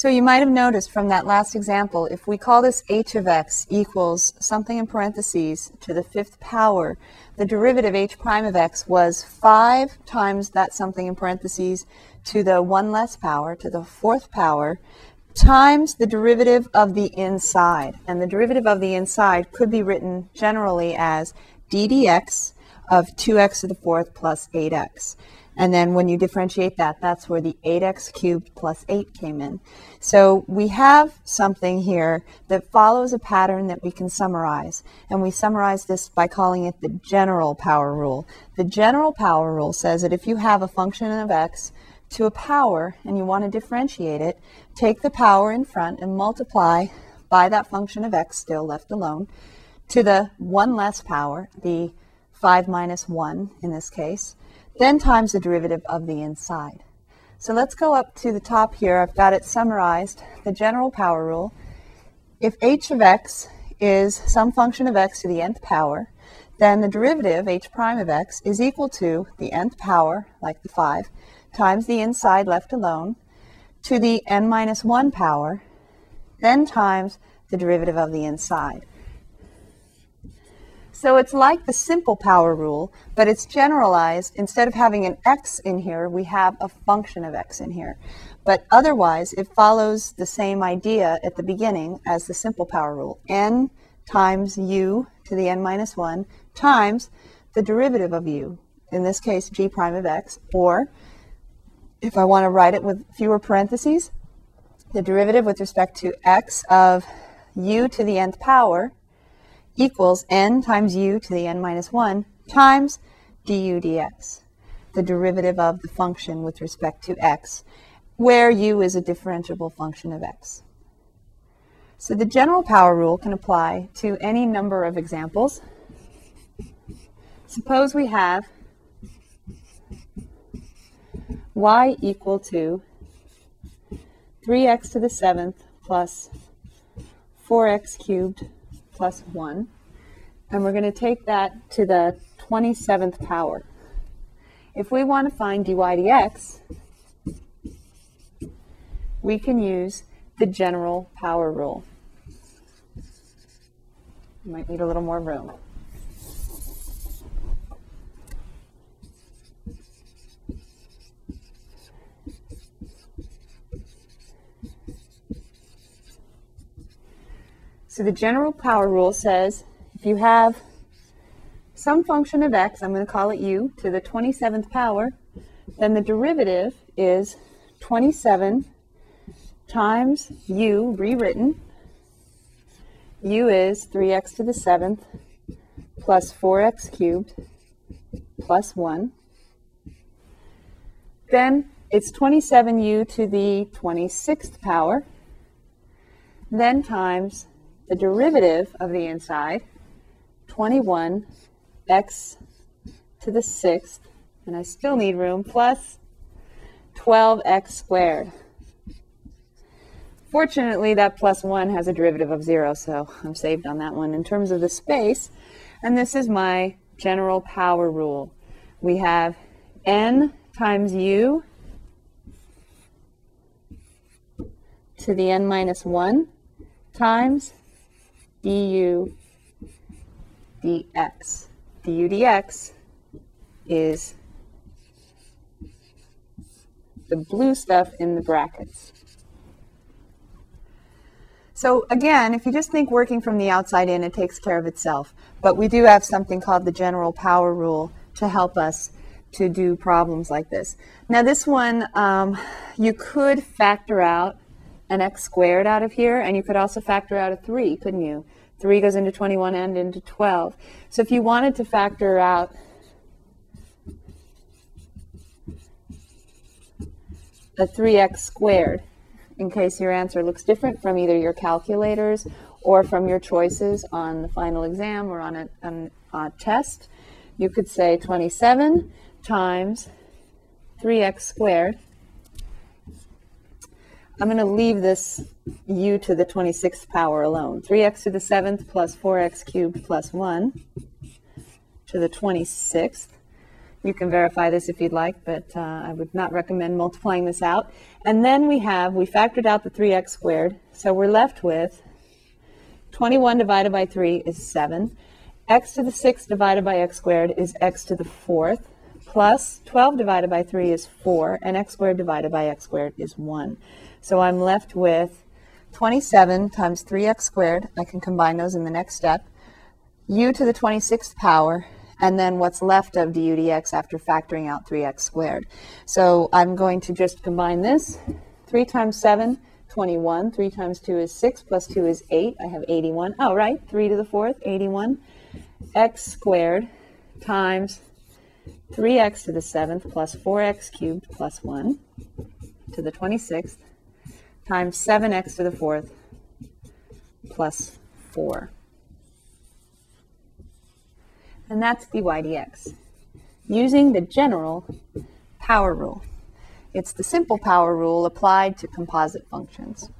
So you might have noticed from that last example, if we call this h of x equals something in parentheses to the fifth power, the derivative h prime of x was 5 times that something in parentheses to the 1 less power, to the fourth power, times the derivative of the inside. And the derivative of the inside could be written generally as d dx of 2x to the fourth plus 8x. And then when you differentiate that, that's where the 8x cubed plus 8 came in. So we have something here that follows a pattern that we can summarize. And we summarize this by calling it the general power rule. The general power rule says that if you have a function of x to a power and you want to differentiate it, take the power in front and multiply by that function of x still left alone to the 1 less power, the 5 minus 1 in this case, then times the derivative of the inside. So let's go up to the top here. I've got it summarized, the general power rule. If h of x is some function of x to the nth power, then the derivative, h prime of x, is equal to the nth power, like the 5, times the inside left alone, to the n minus 1 power, then times the derivative of the inside. So it's like the simple power rule, but it's generalized. Instead of having an x in here, we have a function of x in here. But otherwise, it follows the same idea at the beginning as the simple power rule. n times u to the n minus 1 times the derivative of u, in this case g prime of x, or if I want to write it with fewer parentheses, the derivative with respect to x of u to the nth power equals n times u to the n minus 1 times du dx, the derivative of the function with respect to x, where u is a differentiable function of x. So the general power rule can apply to any number of examples. Suppose we have y equal to 3x to the 7th plus 4x cubed plus 1. And we're going to take that to the 27th power. If we want to find dy dx, we can use the general power rule. You might need a little more room. So the general power rule says if you have some function of x, I'm going to call it u, to the 27th power, then the derivative is 27 times u rewritten. u is 3x to the 7th plus 4x cubed plus 1. Then it's 27u to the 26th power, then times the derivative of the inside, 21 x to the sixth, and I still need room, plus 12x squared. Fortunately, that plus 1 has a derivative of 0, so I'm saved on that one. In terms of the space, and this is my general power rule. We have n times u to the n minus 1 times du dx. du dx is the blue stuff in the brackets. So again, if you just think working from the outside in, it takes care of itself. But we do have something called the general power rule to help us to do problems like this. Now this one, um, you could factor out an x squared out of here, and you could also factor out a 3, couldn't you? 3 goes into 21 and into 12. So if you wanted to factor out a 3x squared, in case your answer looks different from either your calculators or from your choices on the final exam or on a, on a test, you could say 27 times 3x squared I'm going to leave this u to the 26th power alone. 3x to the 7th plus 4x cubed plus 1 to the 26th You can verify this if you'd like, but uh, I would not recommend multiplying this out. And then we have, we factored out the 3x squared, so we're left with 21 divided by 3 is 7. x to the 6th divided by x squared is x to the 4th, plus 12 divided by 3 is 4, and x squared divided by x squared is 1. So I'm left with 27 times 3x squared. I can combine those in the next step. u to the 26th power and then what's left of du dx after factoring out 3x squared. So I'm going to just combine this. 3 times 7, 21. 3 times 2 is 6, plus 2 is 8. I have 81. Oh, right, 3 to the 4th, 81. x squared times 3x to the 7th plus 4x cubed plus 1 to the 26th times 7x to the 4th plus 4 and that's dy dx, using the general power rule. It's the simple power rule applied to composite functions.